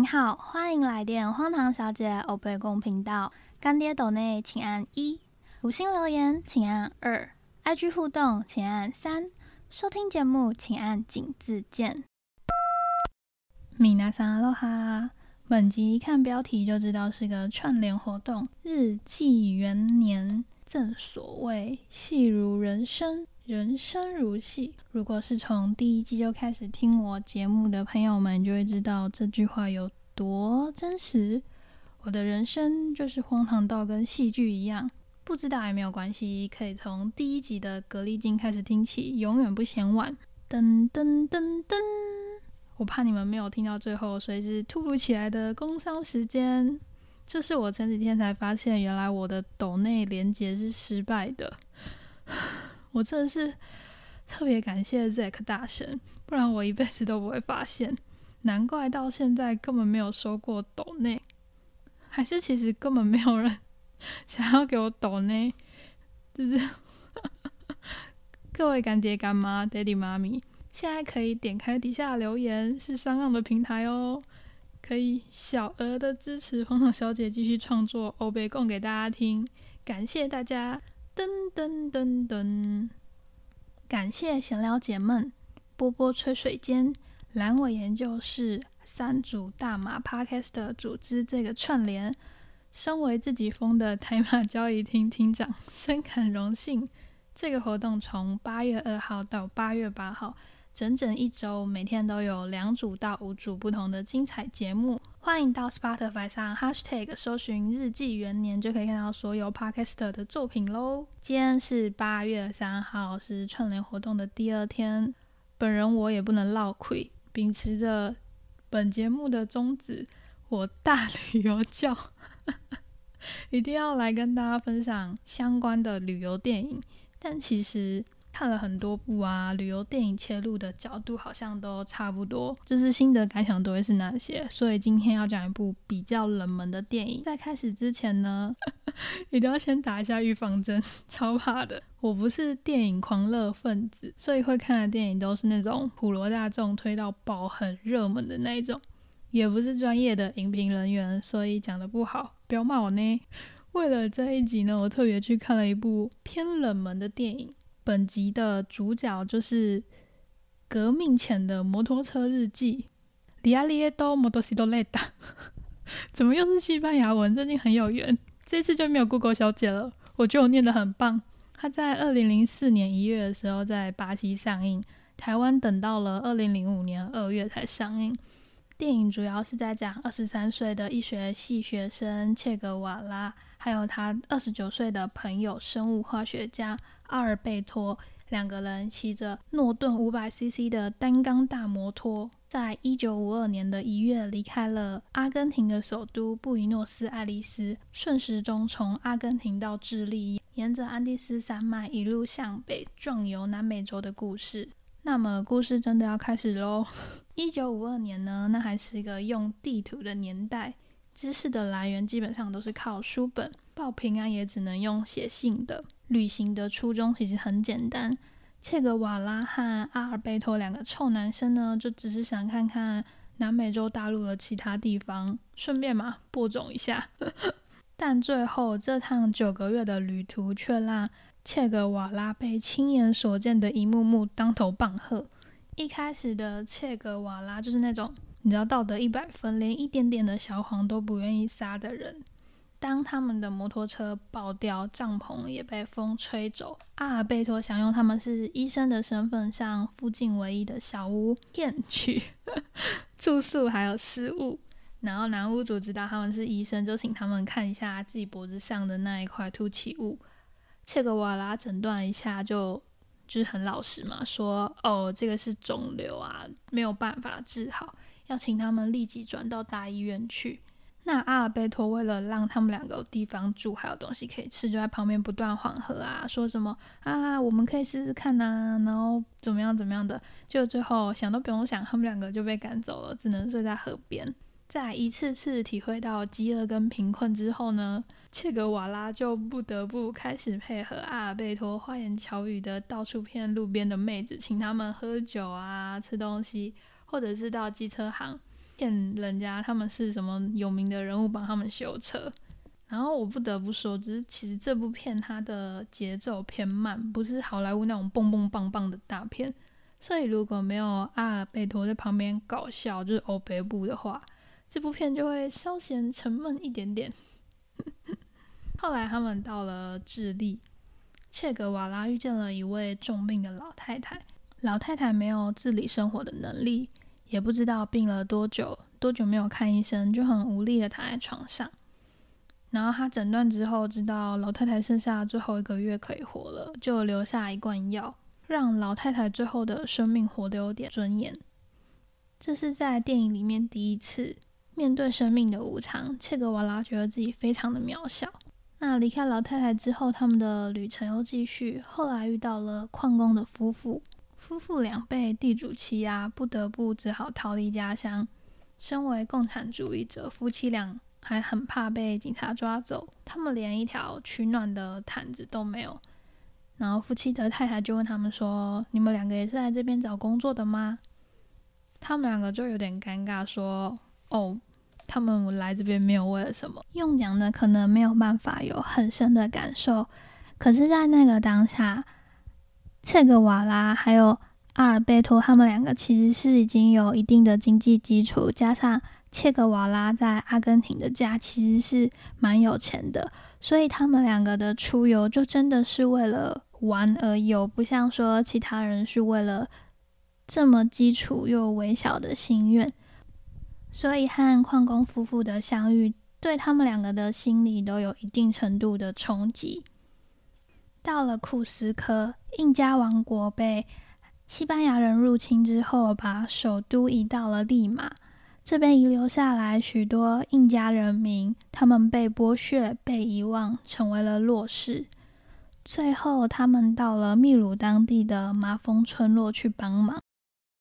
您好，欢迎来电荒唐小姐欧贝公频道。干爹斗内请按一，五星留言请按二，IG 互动请按三，收听节目请按井字键。米娜桑阿罗哈，本集一看标题就知道是个串联活动，日记元年。正所谓戏如人生，人生如戏。如果是从第一季就开始听我节目的朋友们，就会知道这句话有多真实。我的人生就是荒唐到跟戏剧一样，不知道也没有关系，可以从第一集的格力金开始听起，永远不嫌晚。噔噔噔噔，我怕你们没有听到最后，所以是突如其来的工伤时间。就是我前几天才发现，原来我的抖内连接是失败的。我真的是特别感谢 Zack 大神，不然我一辈子都不会发现。难怪到现在根本没有收过抖内，还是其实根本没有人想要给我抖内。就是 各位干爹干妈、爹地妈咪，现在可以点开底下留言，是商岸的平台哦。可以小额的支持黄草小姐继续创作欧贝供给大家听，感谢大家！噔噔噔噔，感谢闲聊姐们，波波吹水间，阑尾研究室，三组大马 Podcast 组织这个串联，身为自己封的台马交易厅厅长，深感荣幸。这个活动从八月二号到八月八号。整整一周，每天都有两组到五组不同的精彩节目。欢迎到 Spotify 上 Hashtag 搜寻“日记元年”，就可以看到所有 Podcaster 的作品喽。今天是八月三号，是串联活动的第二天。本人我也不能落亏，秉持着本节目的宗旨，我大旅游教，一定要来跟大家分享相关的旅游电影。但其实。看了很多部啊，旅游电影切入的角度好像都差不多，就是心得感想都会是那些。所以今天要讲一部比较冷门的电影。在开始之前呢，一定要先打一下预防针，超怕的。我不是电影狂热分子，所以会看的电影都是那种普罗大众推到爆、很热门的那一种。也不是专业的影评人员，所以讲的不好，不要骂我呢。为了这一集呢，我特别去看了一部偏冷门的电影。本集的主角就是革命前的摩托车日记。里亚里耶多摩托西多雷达，怎么又是西班牙文？最近很有缘，这次就没有 Google 小姐了。我觉得我念得很棒。它在二零零四年一月的时候在巴西上映，台湾等到了二零零五年二月才上映。电影主要是在讲二十三岁的医学系学生切格瓦拉，还有他二十九岁的朋友生物化学家。阿尔贝托两个人骑着诺顿五百 CC 的单缸大摩托，在一九五二年的一月离开了阿根廷的首都布宜诺斯艾利斯，顺时钟从阿根廷到智利，沿着安第斯山脉一路向北，壮游南美洲的故事。那么，故事真的要开始喽！一九五二年呢，那还是一个用地图的年代，知识的来源基本上都是靠书本，报平安也只能用写信的。旅行的初衷其实很简单，切格瓦拉和阿尔贝托两个臭男生呢，就只是想看看南美洲大陆的其他地方，顺便嘛播种一下。但最后这趟九个月的旅途，却让切格瓦拉被亲眼所见的一幕幕当头棒喝。一开始的切格瓦拉就是那种你知道道德一百分，连一点点的小谎都不愿意撒的人。当他们的摩托车爆掉，帐篷也被风吹走，阿尔贝托想用他们是医生的身份，向附近唯一的小屋骗取 住宿还有食物。然后男屋主知道他们是医生，就请他们看一下自己脖子上的那一块凸起物。切格瓦拉诊断一下，就就是很老实嘛，说哦，这个是肿瘤啊，没有办法治好，要请他们立即转到大医院去。那阿尔贝托为了让他们两个有地方住，还有东西可以吃，就在旁边不断缓和啊，说什么啊，我们可以试试看呐，然后怎么样怎么样的，就最后想都不用想，他们两个就被赶走了，只能睡在河边。在一次次体会到饥饿跟贫困之后呢，切格瓦拉就不得不开始配合阿尔贝托花言巧语的到处骗路边的妹子，请他们喝酒啊、吃东西，或者是到机车行。骗人家他们是什么有名的人物帮他们修车。然后我不得不说，只是其实这部片它的节奏偏慢，不是好莱坞那种蹦蹦棒棒的大片。所以如果没有阿尔贝托在旁边搞笑，就是欧北部的话，这部片就会稍显沉闷一点点。后来他们到了智利，切格瓦拉遇见了一位重病的老太太。老太太没有自理生活的能力，也不知道病了多久，多久没有看医生，就很无力的躺在床上。然后他诊断之后，知道老太太剩下最后一个月可以活了，就留下一罐药，让老太太最后的生命活得有点尊严。这是在电影里面第一次面对生命的无常，切格瓦拉觉得自己非常的渺小。那离开老太太之后，他们的旅程又继续。后来遇到了矿工的夫妇，夫妇俩被地主欺压，不得不只好逃离家乡。身为共产主义者，夫妻俩。还很怕被警察抓走，他们连一条取暖的毯子都没有。然后夫妻的太太就问他们说：“你们两个也是来这边找工作的吗？”他们两个就有点尴尬，说：“哦，他们来这边没有为了什么。”用讲的可能没有办法有很深的感受，可是，在那个当下，切格瓦拉还有阿尔贝托他们两个其实是已经有一定的经济基础，加上。切格瓦拉在阿根廷的家其实是蛮有钱的，所以他们两个的出游就真的是为了玩而游，不像说其他人是为了 这么基础又微小的心愿。所以和矿工夫妇的相遇，对他们两个的心理都有一定程度的冲击。到了库斯科，印加王国被西班牙人入侵之后，把首都移到了利马。这边遗留下来许多印加人民，他们被剥削、被遗忘，成为了弱势。最后，他们到了秘鲁当地的麻风村落去帮忙。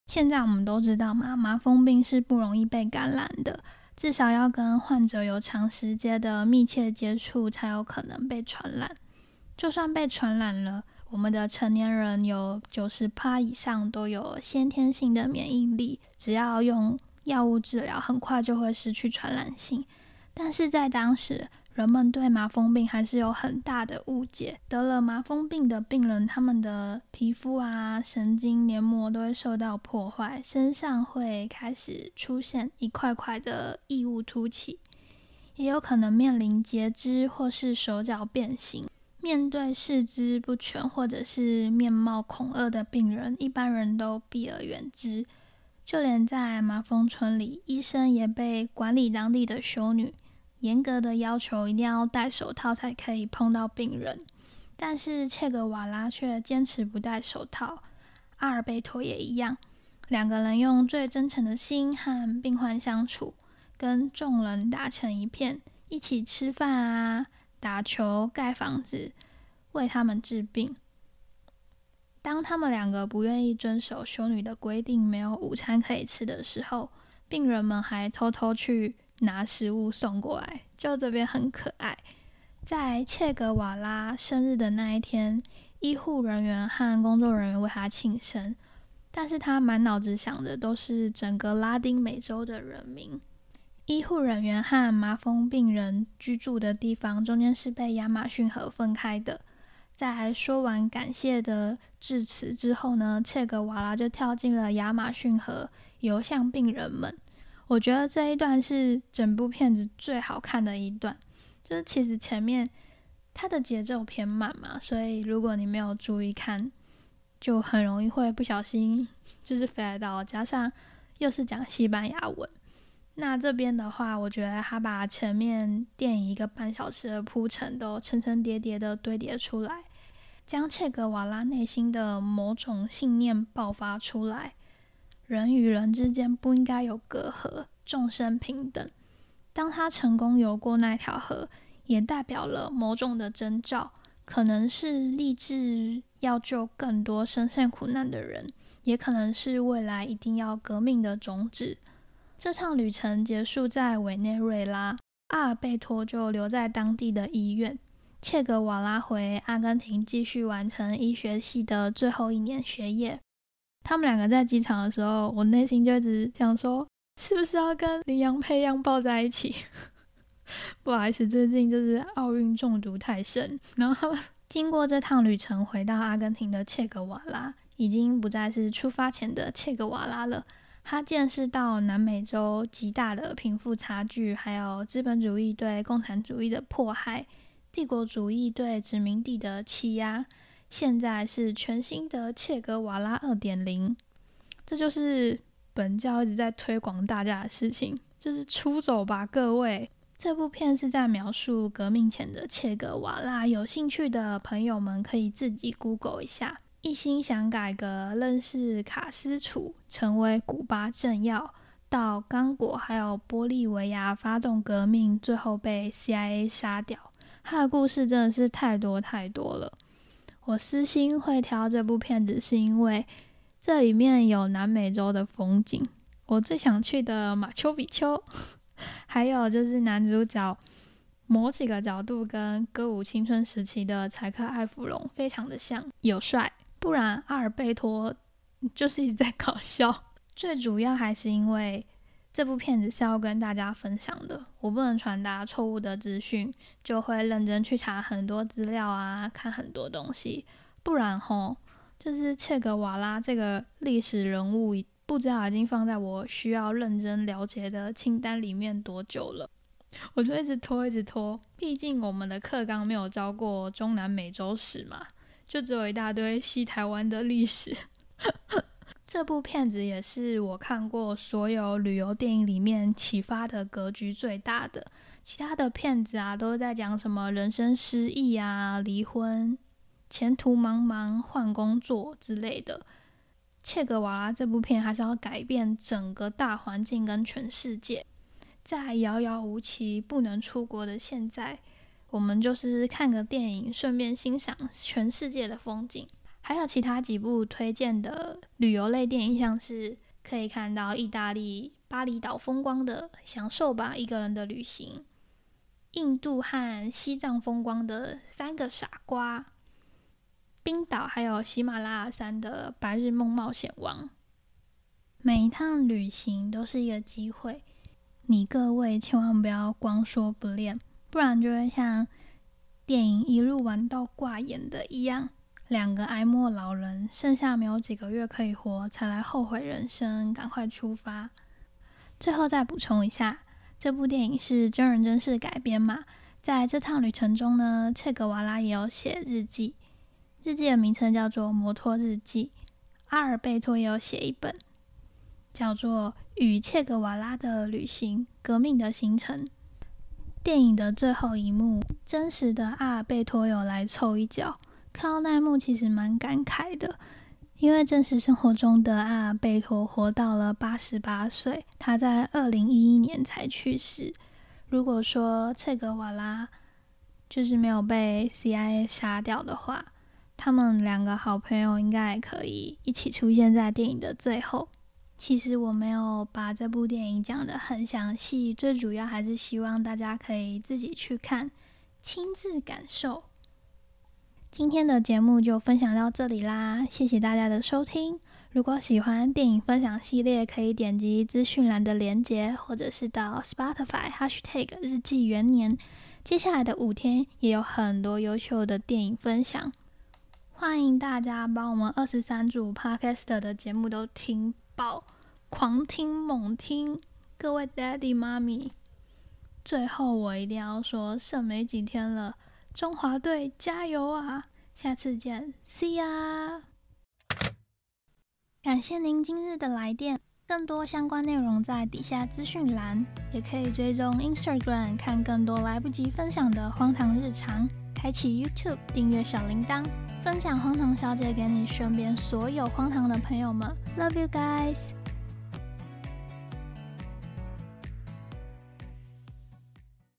现在我们都知道嘛，麻风病是不容易被感染的，至少要跟患者有长时间的密切接触，才有可能被传染。就算被传染了，我们的成年人有九十趴以上都有先天性的免疫力，只要用。药物治疗很快就会失去传染性，但是在当时，人们对麻风病还是有很大的误解。得了麻风病的病人，他们的皮肤啊、神经黏膜都会受到破坏，身上会开始出现一块块的异物凸起，也有可能面临截肢或是手脚变形。面对四肢不全或者是面貌恐恶的病人，一般人都避而远之。就连在麻风村里，医生也被管理当地的修女严格的要求，一定要戴手套才可以碰到病人。但是切格瓦拉却坚持不戴手套，阿尔贝托也一样。两个人用最真诚的心和病患相处，跟众人打成一片，一起吃饭啊，打球、盖房子，为他们治病。当他们两个不愿意遵守修女的规定，没有午餐可以吃的时候，病人们还偷偷去拿食物送过来，就这边很可爱。在切格瓦拉生日的那一天，医护人员和工作人员为他庆生，但是他满脑子想的都是整个拉丁美洲的人民。医护人员和麻风病人居住的地方中间是被亚马逊河分开的。在说完感谢的致辞之后呢，切格瓦拉就跳进了亚马逊河，游向病人们。我觉得这一段是整部片子最好看的一段。就是其实前面它的节奏偏慢嘛，所以如果你没有注意看，就很容易会不小心就是飞到。加上又是讲西班牙文，那这边的话，我觉得他把前面电影一个半小时的铺陈都层层叠叠的堆叠出来。将切格瓦拉内心的某种信念爆发出来，人与人之间不应该有隔阂，众生平等。当他成功游过那条河，也代表了某种的征兆，可能是立志要救更多深陷苦难的人，也可能是未来一定要革命的种子。这趟旅程结束在委内瑞拉，阿尔贝托就留在当地的医院。切格瓦拉回阿根廷继续完成医学系的最后一年学业。他们两个在机场的时候，我内心就一直想说：是不是要跟林羊配样抱在一起？不好意思，最近就是奥运中毒太深，然后经过这趟旅程回到阿根廷的切格瓦拉，已经不再是出发前的切格瓦拉了。他见识到南美洲极大的贫富差距，还有资本主义对共产主义的迫害，帝国主义对殖民地的欺压。现在是全新的切格瓦拉二点零，这就是本教一直在推广大家的事情，就是出走吧，各位。这部片是在描述革命前的切格瓦拉，有兴趣的朋友们可以自己 Google 一下。一心想改革，认识卡斯楚，成为古巴政要，到刚果还有玻利维亚发动革命，最后被 CIA 杀掉。他的故事真的是太多太多了。我私心会挑这部片子，是因为这里面有南美洲的风景，我最想去的马丘比丘，还有就是男主角某几个角度跟歌舞青春时期的柴克艾弗隆非常的像，有帅。不然阿尔贝托就是一直在搞笑。最主要还是因为这部片子是要跟大家分享的，我不能传达错误的资讯，就会认真去查很多资料啊，看很多东西。不然吼，就是切格瓦拉这个历史人物，不知道已经放在我需要认真了解的清单里面多久了，我就一直拖，一直拖。毕竟我们的课纲没有教过中南美洲史嘛。就只有一大堆西台湾的历史。这部片子也是我看过所有旅游电影里面启发的格局最大的。其他的片子啊，都在讲什么人生失意啊、离婚、前途茫茫、换工作之类的。切格瓦拉这部片还是要改变整个大环境跟全世界，在遥遥无期、不能出国的现在。我们就是看个电影，顺便欣赏全世界的风景。还有其他几部推荐的旅游类电影，像是可以看到意大利巴厘岛风光的《享受吧一个人的旅行》，印度和西藏风光的《三个傻瓜》，冰岛还有喜马拉雅山的《白日梦冒险王》。每一趟旅行都是一个机会，你各位千万不要光说不练。不然就会像电影一路玩到挂演的一样，两个哀莫老人剩下没有几个月可以活，才来后悔人生，赶快出发。最后再补充一下，这部电影是真人真事改编嘛？在这趟旅程中呢，切格瓦拉也有写日记，日记的名称叫做《摩托日记》。阿尔贝托也有写一本，叫做《与切格瓦拉的旅行：革命的行程》。电影的最后一幕，真实的阿尔贝托有来凑一脚。看到那一幕，其实蛮感慨的，因为真实生活中的阿尔贝托活到了八十八岁，他在二零一一年才去世。如果说切格瓦拉就是没有被 CIA 杀掉的话，他们两个好朋友应该也可以一起出现在电影的最后。其实我没有把这部电影讲得很详细，最主要还是希望大家可以自己去看，亲自感受。今天的节目就分享到这里啦，谢谢大家的收听。如果喜欢电影分享系列，可以点击资讯栏的链接，或者是到 Spotify Hashtag 日记元年。接下来的五天也有很多优秀的电影分享，欢迎大家把我们二十三组 Podcast 的节目都听。爆，狂听猛听，各位 daddy 妈咪，最后我一定要说，剩没几天了，中华队加油啊！下次见，See ya！感谢您今日的来电，更多相关内容在底下资讯栏，也可以追踪 Instagram 看更多来不及分享的荒唐日常，开启 YouTube 订阅小铃铛。分享荒唐小姐给你身边所有荒唐的朋友们，Love you guys。